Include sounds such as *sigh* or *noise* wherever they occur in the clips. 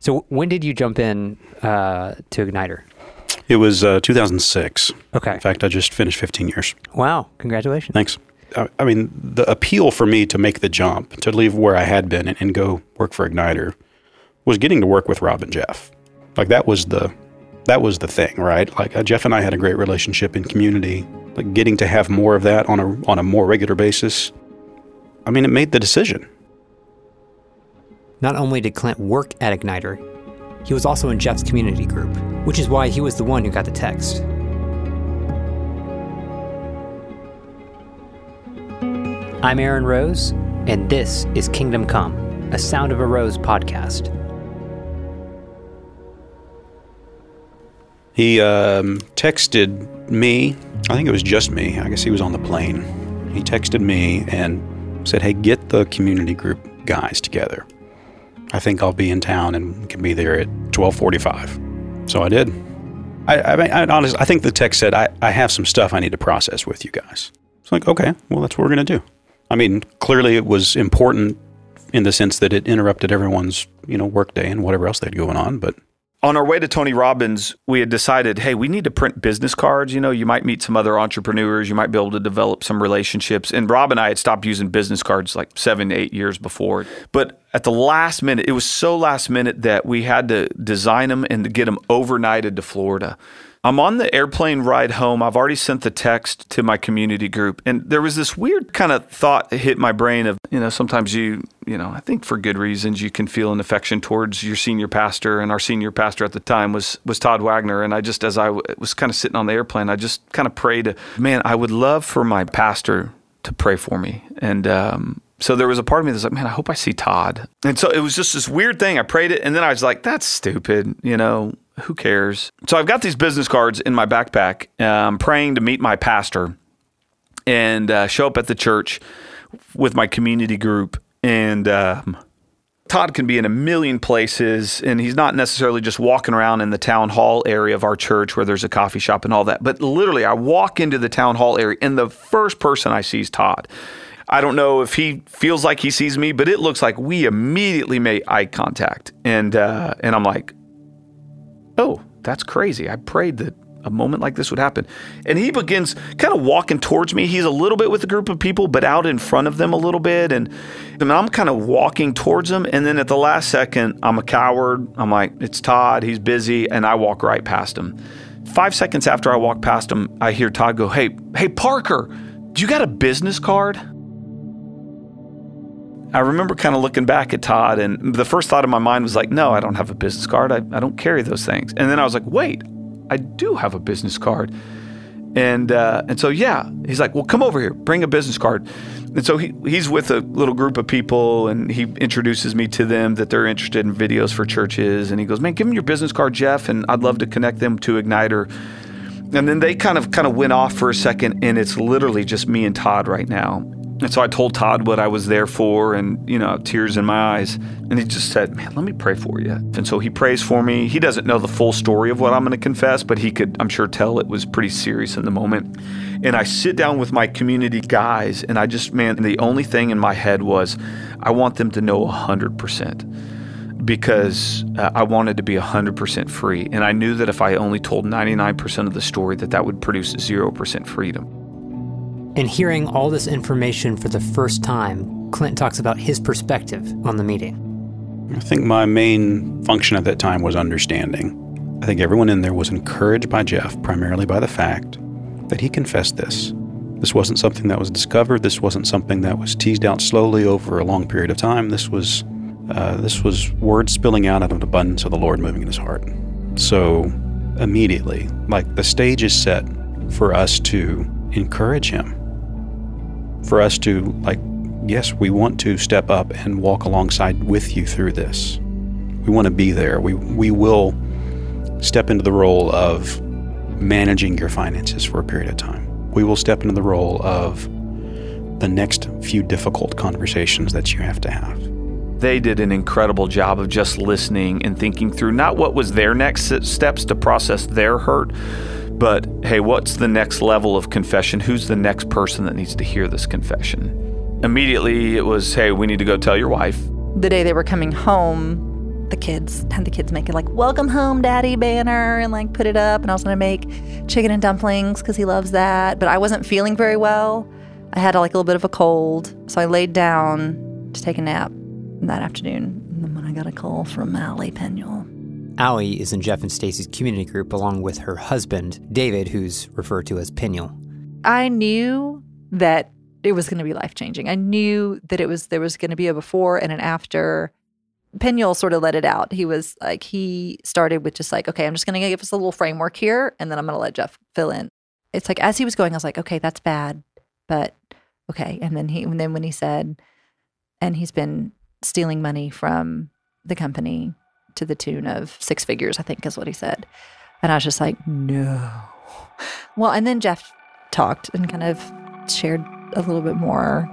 So when did you jump in uh, to Igniter? It was uh, 2006. Okay. In fact, I just finished 15 years. Wow! Congratulations. Thanks. I, I mean, the appeal for me to make the jump, to leave where I had been and, and go work for Igniter, was getting to work with Rob and Jeff. Like that was the that was the thing, right? Like uh, Jeff and I had a great relationship in community. Like getting to have more of that on a on a more regular basis. I mean, it made the decision. Not only did Clint work at Igniter, he was also in Jeff's community group, which is why he was the one who got the text. I'm Aaron Rose, and this is Kingdom Come, a Sound of a Rose podcast. He um, texted me. I think it was just me. I guess he was on the plane. He texted me and said, "Hey, get the community group guys together. I think I'll be in town and can be there at 12:45." So I did. I, I, mean, I honestly, I think the text said, I, "I have some stuff I need to process with you guys." It's like, okay, well, that's what we're gonna do. I mean, clearly it was important in the sense that it interrupted everyone's, you know, workday and whatever else they had going on, but on our way to Tony Robbins, we had decided, hey, we need to print business cards. You know, you might meet some other entrepreneurs, you might be able to develop some relationships. And Rob and I had stopped using business cards like seven, eight years before. But at the last minute, it was so last minute that we had to design them and get them overnighted to Florida. I'm on the airplane ride home. I've already sent the text to my community group. And there was this weird kind of thought that hit my brain of, you know, sometimes you, you know, I think for good reasons you can feel an affection towards your senior pastor. And our senior pastor at the time was was Todd Wagner. And I just, as I was kind of sitting on the airplane, I just kind of prayed, man, I would love for my pastor to pray for me. And, um, so there was a part of me that's like, man, I hope I see Todd. And so it was just this weird thing. I prayed it, and then I was like, that's stupid. You know, who cares? So I've got these business cards in my backpack. I'm praying to meet my pastor and uh, show up at the church with my community group. And um, Todd can be in a million places, and he's not necessarily just walking around in the town hall area of our church where there's a coffee shop and all that. But literally, I walk into the town hall area, and the first person I see is Todd. I don't know if he feels like he sees me, but it looks like we immediately made eye contact, and uh, and I'm like, oh, that's crazy. I prayed that a moment like this would happen. And he begins kind of walking towards me. He's a little bit with a group of people, but out in front of them a little bit. And, and I'm kind of walking towards him. And then at the last second, I'm a coward. I'm like, it's Todd. He's busy. And I walk right past him. Five seconds after I walk past him, I hear Todd go, Hey, hey, Parker, do you got a business card? I remember kind of looking back at Todd, and the first thought in my mind was like, no, I don't have a business card. I, I don't carry those things. And then I was like, wait, I do have a business card. And uh, and so yeah, he's like, well, come over here, bring a business card. And so he he's with a little group of people, and he introduces me to them that they're interested in videos for churches. And he goes, man, give them your business card, Jeff, and I'd love to connect them to Igniter. And then they kind of kind of went off for a second, and it's literally just me and Todd right now. And so I told Todd what I was there for and, you know, tears in my eyes. And he just said, Man, let me pray for you. And so he prays for me. He doesn't know the full story of what I'm going to confess, but he could, I'm sure, tell it was pretty serious in the moment. And I sit down with my community guys, and I just, man, the only thing in my head was, I want them to know 100% because uh, I wanted to be 100% free. And I knew that if I only told 99% of the story, that that would produce 0% freedom. And hearing all this information for the first time, Clint talks about his perspective on the meeting. I think my main function at that time was understanding. I think everyone in there was encouraged by Jeff, primarily by the fact that he confessed this. This wasn't something that was discovered. This wasn't something that was teased out slowly over a long period of time. This was uh, this was words spilling out of an abundance of the Lord moving in his heart. So immediately, like the stage is set for us to encourage him for us to, like, yes, we want to step up and walk alongside with you through this. We want to be there. We, we will step into the role of managing your finances for a period of time. We will step into the role of the next few difficult conversations that you have to have. They did an incredible job of just listening and thinking through not what was their next steps to process their hurt, but hey, what's the next level of confession? Who's the next person that needs to hear this confession? Immediately, it was, hey, we need to go tell your wife. The day they were coming home, the kids, had the kids make it like welcome home daddy banner and like put it up. And I was going to make chicken and dumplings because he loves that. But I wasn't feeling very well. I had like a little bit of a cold. So I laid down to take a nap that afternoon. And then when I got a call from Allie Penuel. Allie is in Jeff and Stacy's community group along with her husband, David, who's referred to as Penuel. I knew that it was going to be life changing. I knew that it was there was going to be a before and an after. Penuel sort of let it out. He was like he started with just like, okay, I'm just going to give us a little framework here, and then I'm going to let Jeff fill in. It's like as he was going, I was like, okay, that's bad, but okay. And then he, and then when he said, and he's been stealing money from the company to the tune of six figures, I think is what he said. And I was just like, no. Well, and then Jeff talked and kind of shared a little bit more.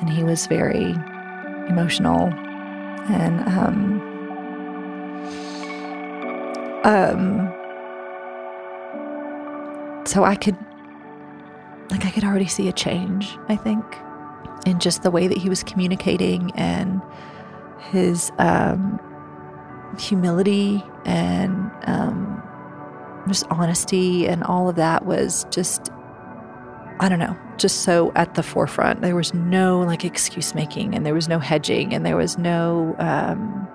And he was very emotional. And, um, um, so I could, like, I could already see a change, I think, in just the way that he was communicating and his, um, humility and, um, just honesty and all of that was just I don't know, just so at the forefront. There was no like excuse making and there was no hedging and there was no, um,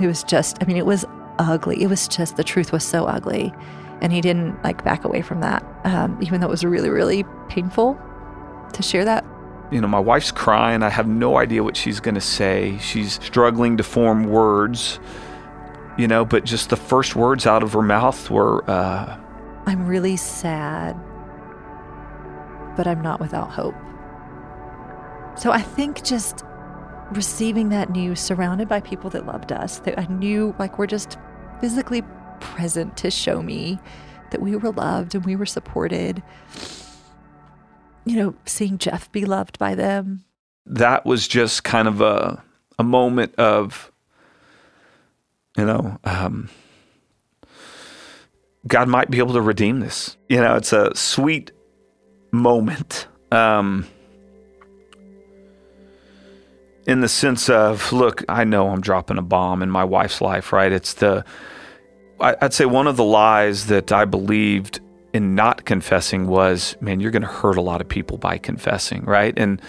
it was just, I mean, it was ugly. It was just, the truth was so ugly. And he didn't like back away from that, um, even though it was really, really painful to share that. You know, my wife's crying. I have no idea what she's going to say. She's struggling to form words, you know, but just the first words out of her mouth were, uh, I'm really sad but I'm not without hope. So I think just receiving that news, surrounded by people that loved us, that I knew like were just physically present to show me that we were loved and we were supported. You know, seeing Jeff be loved by them. That was just kind of a a moment of, you know, um, God might be able to redeem this. You know, it's a sweet moment. Um, in the sense of, look, I know I'm dropping a bomb in my wife's life, right? It's the, I'd say one of the lies that I believed in not confessing was, man, you're going to hurt a lot of people by confessing, right? And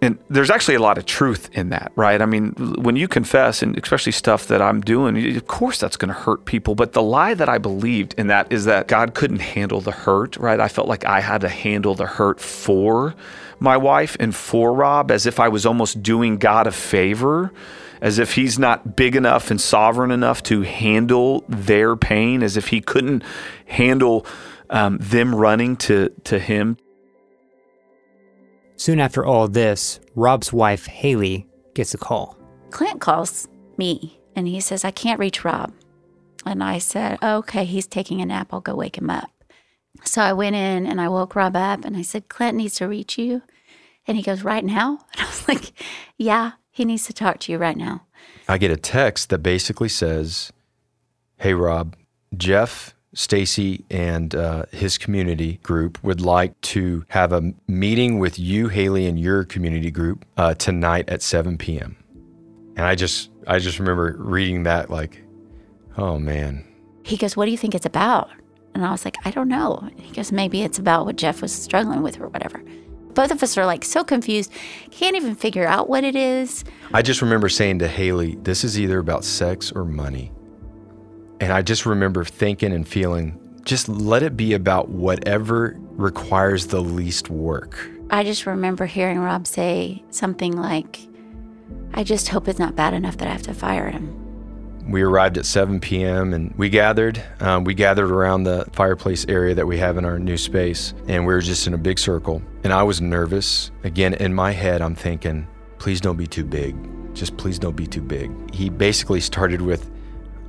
and there's actually a lot of truth in that, right? I mean, when you confess, and especially stuff that I'm doing, of course that's going to hurt people. But the lie that I believed in that is that God couldn't handle the hurt, right? I felt like I had to handle the hurt for my wife and for Rob, as if I was almost doing God a favor, as if He's not big enough and sovereign enough to handle their pain, as if He couldn't handle um, them running to to Him. Soon after all this, Rob's wife, Haley, gets a call. Clint calls me and he says, I can't reach Rob. And I said, Okay, he's taking a nap. I'll go wake him up. So I went in and I woke Rob up and I said, Clint needs to reach you. And he goes, Right now? *laughs* And I was like, Yeah, he needs to talk to you right now. I get a text that basically says, Hey, Rob, Jeff Stacy and uh, his community group would like to have a meeting with you, Haley, and your community group uh, tonight at 7 p.m. And I just, I just remember reading that like, oh man. He goes, "What do you think it's about?" And I was like, "I don't know." And he goes, "Maybe it's about what Jeff was struggling with or whatever." Both of us are like so confused, can't even figure out what it is. I just remember saying to Haley, "This is either about sex or money." And I just remember thinking and feeling, just let it be about whatever requires the least work. I just remember hearing Rob say something like, I just hope it's not bad enough that I have to fire him. We arrived at 7 p.m. and we gathered. Um, we gathered around the fireplace area that we have in our new space, and we were just in a big circle. And I was nervous. Again, in my head, I'm thinking, please don't be too big. Just please don't be too big. He basically started with,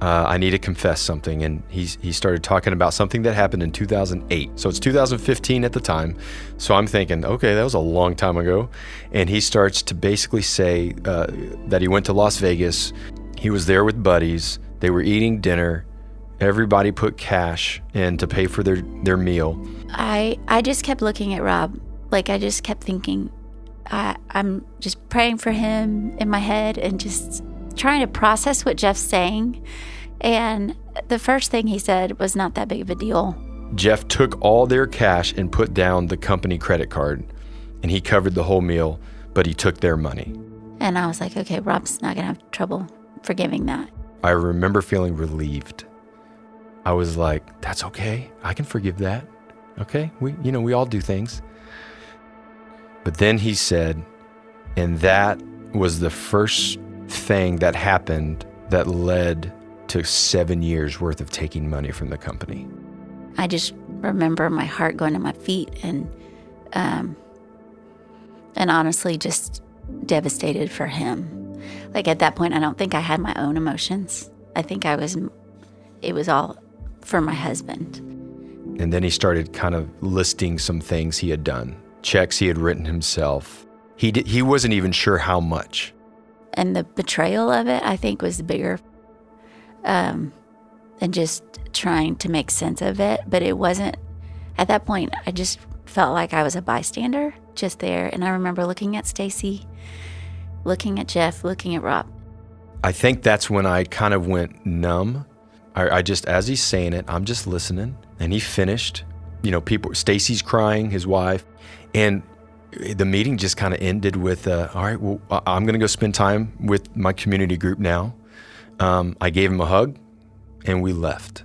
uh, I need to confess something. And he, he started talking about something that happened in 2008. So it's 2015 at the time. So I'm thinking, okay, that was a long time ago. And he starts to basically say uh, that he went to Las Vegas. He was there with buddies. They were eating dinner. Everybody put cash in to pay for their, their meal. I I just kept looking at Rob. Like I just kept thinking, I, I'm just praying for him in my head and just trying to process what Jeff's saying. And the first thing he said was not that big of a deal. Jeff took all their cash and put down the company credit card, and he covered the whole meal, but he took their money. And I was like, okay, Rob's not going to have trouble forgiving that. I remember feeling relieved. I was like, that's okay. I can forgive that. Okay? We you know, we all do things. But then he said, and that was the first thing that happened that led to 7 years worth of taking money from the company. I just remember my heart going to my feet and um and honestly just devastated for him. Like at that point I don't think I had my own emotions. I think I was it was all for my husband. And then he started kind of listing some things he had done, checks he had written himself. He did, he wasn't even sure how much. And the betrayal of it I think was bigger um than just trying to make sense of it, but it wasn't at that point I just felt like I was a bystander just there and I remember looking at Stacy, looking at Jeff, looking at Rob. I think that's when I kind of went numb. I, I just, as he's saying it, I'm just listening. And he finished. You know, people, Stacy's crying, his wife. And the meeting just kind of ended with, uh, all right, well, I'm going to go spend time with my community group now. Um, I gave him a hug and we left.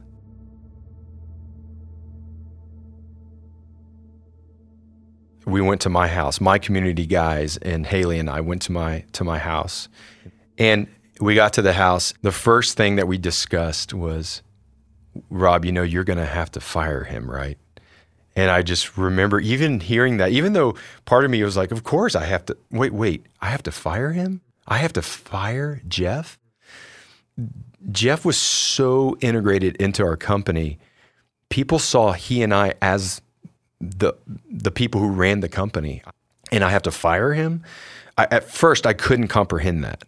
We went to my house. My community guys and Haley and I went to my to my house. And we got to the house. The first thing that we discussed was, Rob, you know, you're going to have to fire him, right? And I just remember even hearing that, even though part of me was like, of course I have to, wait, wait, I have to fire him? I have to fire Jeff? Jeff was so integrated into our company. People saw he and I as the the people who ran the company, and I have to fire him. I, at first, I couldn't comprehend that.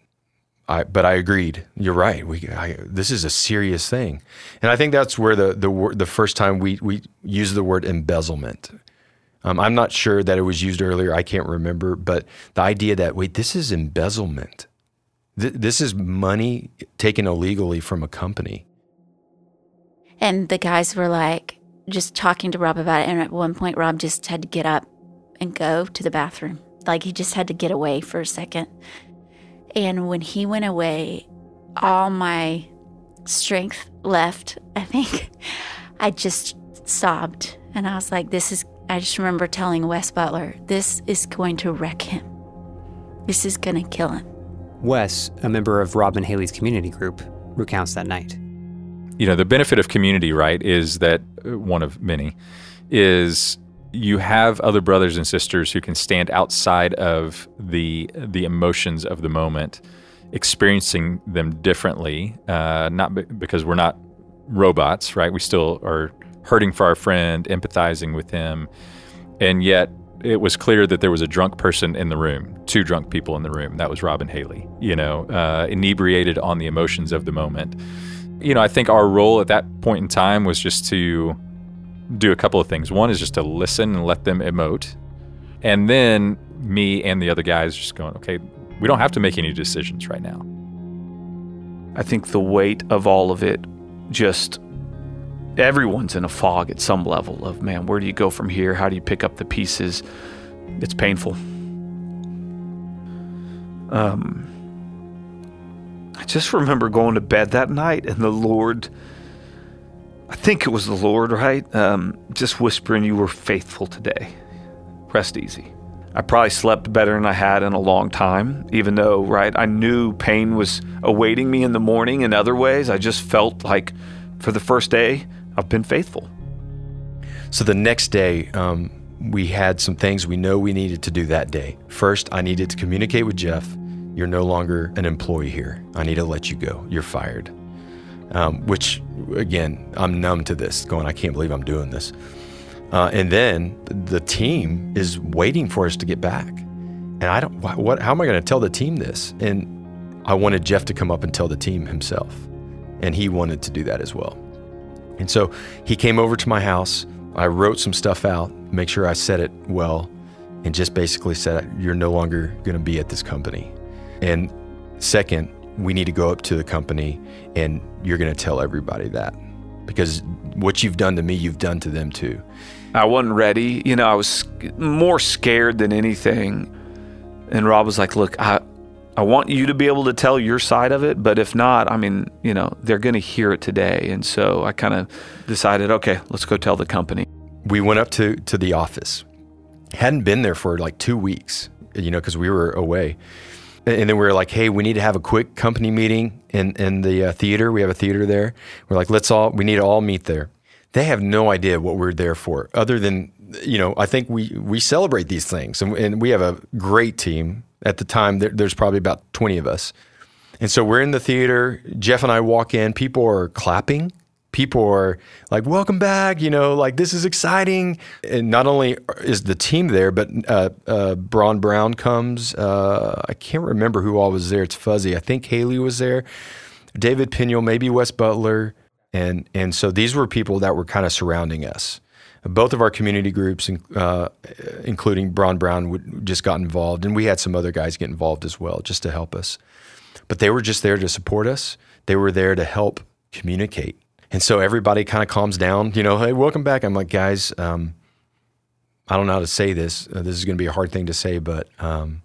I, but I agreed. You're right. We, I, this is a serious thing, and I think that's where the the the first time we we used the word embezzlement. Um, I'm not sure that it was used earlier. I can't remember, but the idea that wait, this is embezzlement. Th- this is money taken illegally from a company. And the guys were like just talking to Rob about it. And at one point, Rob just had to get up and go to the bathroom. Like he just had to get away for a second. And when he went away, all my strength left. I think *laughs* I just sobbed. And I was like, this is, I just remember telling Wes Butler, this is going to wreck him. This is going to kill him. Wes, a member of Rob and Haley's community group, recounts that night. you know the benefit of community right is that uh, one of many is you have other brothers and sisters who can stand outside of the the emotions of the moment experiencing them differently uh, not be- because we're not robots right? We still are hurting for our friend empathizing with him. And yet it was clear that there was a drunk person in the room two drunk people in the room. That was Rob and haley you know uh, inebriated on the emotions of the moment. You know, I think our role at that point in time was just to do a couple of things. One is just to listen and let them emote. And then me and the other guys just going, okay, we don't have to make any decisions right now. I think the weight of all of it just everyone's in a fog at some level of man, where do you go from here? How do you pick up the pieces? It's painful. Um I just remember going to bed that night and the Lord I think it was the Lord, right? Um, just whispering, You were faithful today. Rest easy. I probably slept better than I had in a long time, even though, right, I knew pain was awaiting me in the morning in other ways. I just felt like for the first day, I've been faithful. So the next day, um, we had some things we know we needed to do that day. First, I needed to communicate with Jeff. You're no longer an employee here. I need to let you go. You're fired. Um, which, again, I'm numb to this, going, I can't believe I'm doing this. Uh, and then the team is waiting for us to get back. And I don't, what, what how am I going to tell the team this? And I wanted Jeff to come up and tell the team himself. And he wanted to do that as well. And so he came over to my house. I wrote some stuff out, make sure I said it well, and just basically said, You're no longer going to be at this company. And second, we need to go up to the company and you're going to tell everybody that because what you've done to me, you've done to them too. I wasn't ready. You know, I was more scared than anything. And Rob was like, "Look, I I want you to be able to tell your side of it, but if not, I mean, you know, they're going to hear it today." And so I kind of decided, "Okay, let's go tell the company." We went up to to the office. Hadn't been there for like 2 weeks, you know, cuz we were away. And then we were like, "Hey, we need to have a quick company meeting in in the uh, theater. We have a theater there." We're like, "Let's all we need to all meet there." They have no idea what we're there for other than you know, I think we we celebrate these things, and, and we have a great team. At the time, there, there's probably about 20 of us, and so we're in the theater. Jeff and I walk in. People are clapping. People are like, "Welcome back!" You know, like this is exciting. And not only is the team there, but uh, uh, Braun Brown comes. Uh, I can't remember who all was there. It's fuzzy. I think Haley was there. David Penuel, maybe Wes Butler, and and so these were people that were kind of surrounding us both of our community groups, uh, including Braun Brown, would, just got involved, and we had some other guys get involved as well, just to help us. But they were just there to support us. They were there to help communicate, and so everybody kind of calms down. You know, hey, welcome back. I'm like, guys, um, I don't know how to say this. Uh, this is going to be a hard thing to say, but um,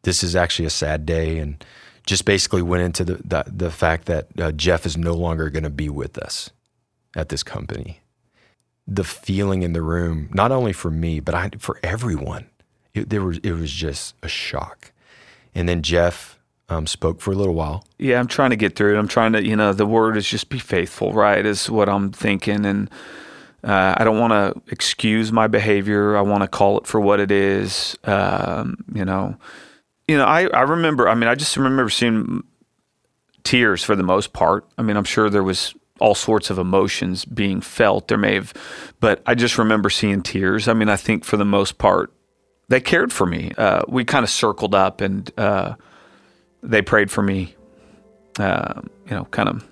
this is actually a sad day, and just basically went into the the, the fact that uh, Jeff is no longer going to be with us at this company the feeling in the room, not only for me, but I, for everyone. It, there was, it was just a shock. And then Jeff um, spoke for a little while. Yeah, I'm trying to get through it. I'm trying to, you know, the word is just be faithful, right? Is what I'm thinking. And uh, I don't want to excuse my behavior. I want to call it for what it is. Um, you know, you know, I, I remember, I mean, I just remember seeing tears for the most part. I mean, I'm sure there was all sorts of emotions being felt. There may have, but I just remember seeing tears. I mean, I think for the most part, they cared for me. Uh, we kind of circled up and uh, they prayed for me. Uh, you know, kind of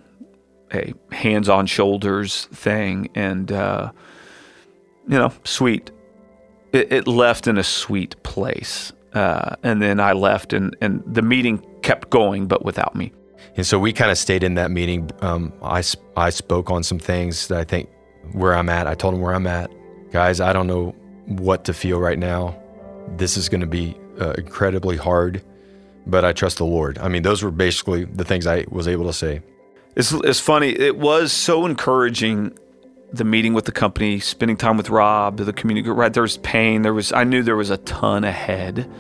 a hands on shoulders thing, and uh, you know, sweet. It, it, left in a sweet place, uh, and then I left, and and the meeting kept going, but without me. And so we kind of stayed in that meeting. Um, I, I spoke on some things that I think where I'm at. I told them where I'm at. Guys, I don't know what to feel right now. This is going to be uh, incredibly hard, but I trust the Lord. I mean, those were basically the things I was able to say. It's, it's funny. It was so encouraging the meeting with the company, spending time with Rob, the community. Right, there was pain. There was. I knew there was a ton ahead.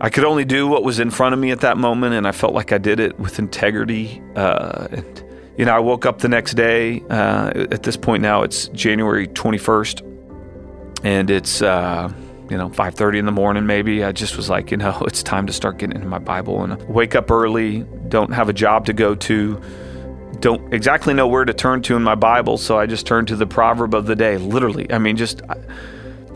I could only do what was in front of me at that moment, and I felt like I did it with integrity. Uh, and, you know, I woke up the next day. Uh, at this point now, it's January 21st, and it's uh, you know 5:30 in the morning. Maybe I just was like, you know, *laughs* it's time to start getting into my Bible and wake up early. Don't have a job to go to. Don't exactly know where to turn to in my Bible, so I just turned to the proverb of the day. Literally, I mean, just. I,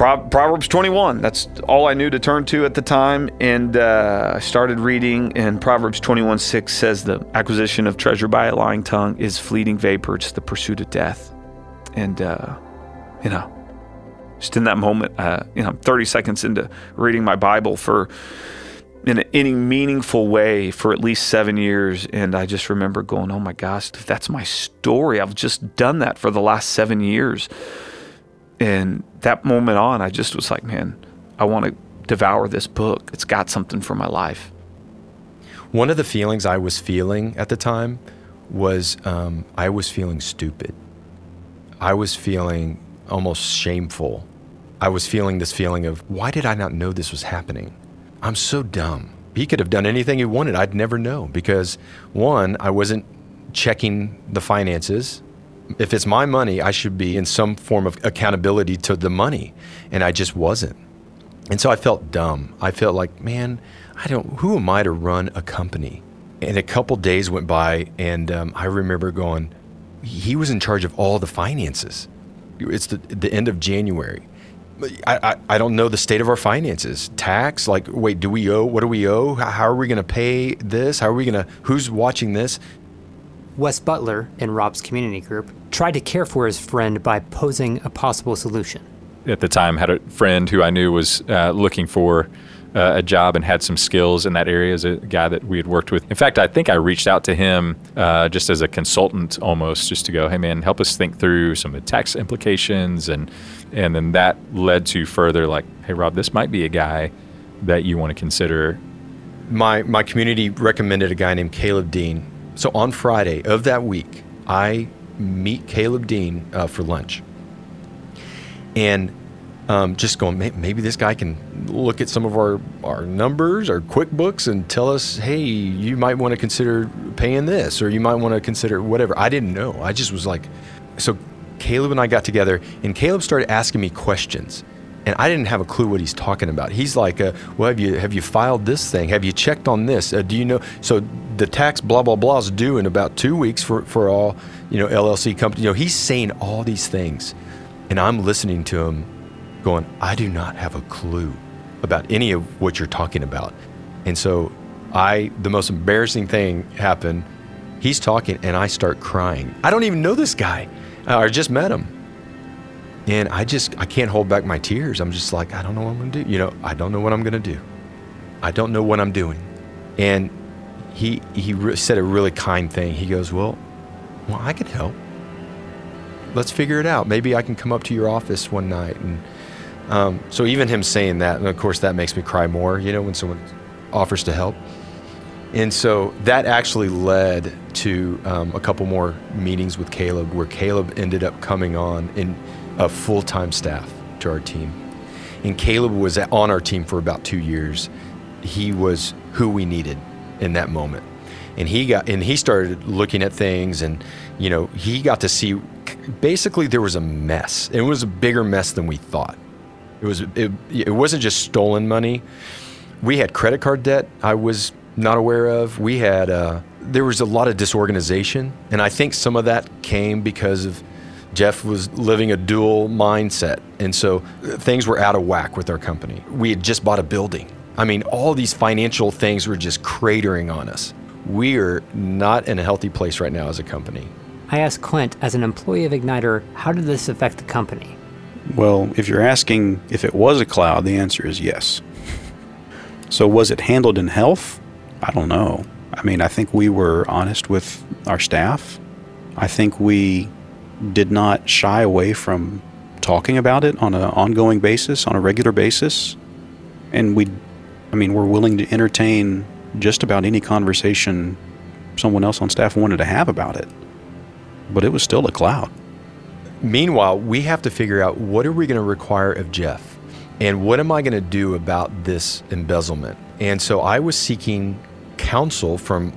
Proverbs 21. That's all I knew to turn to at the time. And uh, I started reading, and Proverbs 21 6 says, The acquisition of treasure by a lying tongue is fleeting vapor, it's the pursuit of death. And, uh, you know, just in that moment, uh, you know, I'm 30 seconds into reading my Bible for in any meaningful way for at least seven years. And I just remember going, oh my gosh, that's my story. I've just done that for the last seven years. And that moment on, I just was like, man, I want to devour this book. It's got something for my life. One of the feelings I was feeling at the time was um, I was feeling stupid. I was feeling almost shameful. I was feeling this feeling of, why did I not know this was happening? I'm so dumb. He could have done anything he wanted. I'd never know because, one, I wasn't checking the finances if it's my money, I should be in some form of accountability to the money. And I just wasn't. And so I felt dumb. I felt like, man, I don't, who am I to run a company? And a couple days went by, and um, I remember going, he was in charge of all the finances. It's the, the end of January. I, I, I, don't know the state of our finances. Tax, like, wait, do we owe? What do we owe? How are we going to pay this? How are we going to, who's watching this? Wes Butler, in Rob's community group, tried to care for his friend by posing a possible solution. At the time, had a friend who I knew was uh, looking for uh, a job and had some skills in that area as a guy that we had worked with. In fact, I think I reached out to him uh, just as a consultant almost, just to go, hey man, help us think through some of the tax implications, and and then that led to further like, hey Rob, this might be a guy that you want to consider. My my community recommended a guy named Caleb Dean. So on Friday of that week, I meet Caleb Dean uh, for lunch, and um, just going, maybe this guy can look at some of our, our numbers, our QuickBooks, and tell us, hey, you might want to consider paying this, or you might want to consider whatever. I didn't know. I just was like, so Caleb and I got together, and Caleb started asking me questions. And I didn't have a clue what he's talking about. He's like, uh, "Well, have you have you filed this thing? Have you checked on this? Uh, do you know?" So the tax blah blah blah is due in about two weeks for for all you know LLC companies. You know, he's saying all these things, and I'm listening to him going, I do not have a clue about any of what you're talking about. And so I, the most embarrassing thing happened. He's talking and I start crying. I don't even know this guy. I just met him. And I just, I can't hold back my tears. I'm just like, I don't know what I'm to do. You know, I don't know what I'm to do. I don't know what I'm doing. And he, he re- said a really kind thing. He goes, well, well, I could help. Let's figure it out. Maybe I can come up to your office one night and, um, so even him saying that, and of course that makes me cry more, you know, when someone offers to help. And so that actually led to um, a couple more meetings with Caleb, where Caleb ended up coming on in a full time staff to our team. And Caleb was on our team for about two years. He was who we needed in that moment. And he got and he started looking at things, and you know he got to see. Basically, there was a mess. It was a bigger mess than we thought it was it, it wasn't just stolen money. We had credit card debt. I was not aware of. We had uh, there was a lot of disorganization, and I think some of that came because of Jeff was living a dual mindset, and so uh, things were out of whack with our company. We had just bought a building. I mean, all these financial things were just cratering on us. We are not in a healthy place right now as a company. I asked Clint, as an employee of Igniter, how did this affect the company? Well, if you're asking if it was a cloud, the answer is yes. So, was it handled in health? I don't know. I mean, I think we were honest with our staff. I think we did not shy away from talking about it on an ongoing basis, on a regular basis. And we, I mean, we're willing to entertain just about any conversation someone else on staff wanted to have about it. But it was still a cloud. Meanwhile, we have to figure out what are we going to require of Jeff? And what am I going to do about this embezzlement? And so I was seeking counsel from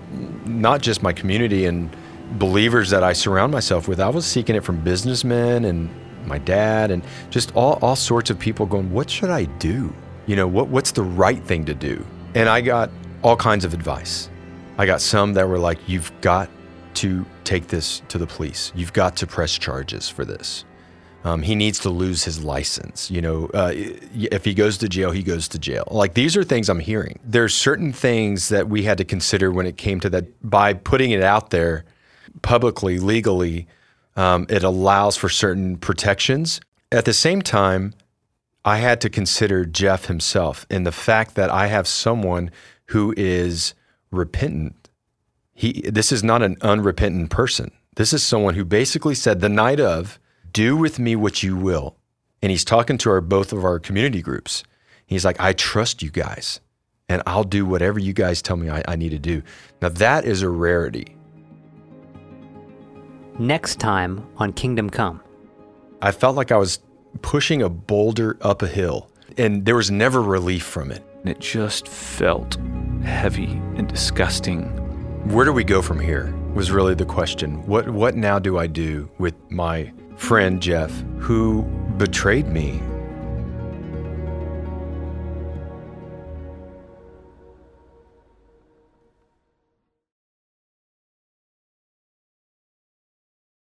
not just my community and believers that I surround myself with. I was seeking it from businessmen and my dad and just all, all sorts of people going, what should I do? You know, what, what's the right thing to do? And I got all kinds of advice. I got some that were like, you've got to take this to the police. You've got to press charges for this. Um, he needs to lose his license. You know, uh, if he goes to jail, he goes to jail. Like these are things I'm hearing. There's certain things that we had to consider when it came to that. By putting it out there publicly, legally, um, it allows for certain protections. At the same time, I had to consider Jeff himself and the fact that I have someone who is repentant he, this is not an unrepentant person. This is someone who basically said the night of, do with me what you will. And he's talking to our both of our community groups. He's like, I trust you guys and I'll do whatever you guys tell me I, I need to do. Now that is a rarity. Next time on Kingdom Come. I felt like I was pushing a boulder up a hill and there was never relief from it. And It just felt heavy and disgusting where do we go from here? Was really the question. What what now do I do with my friend Jeff who betrayed me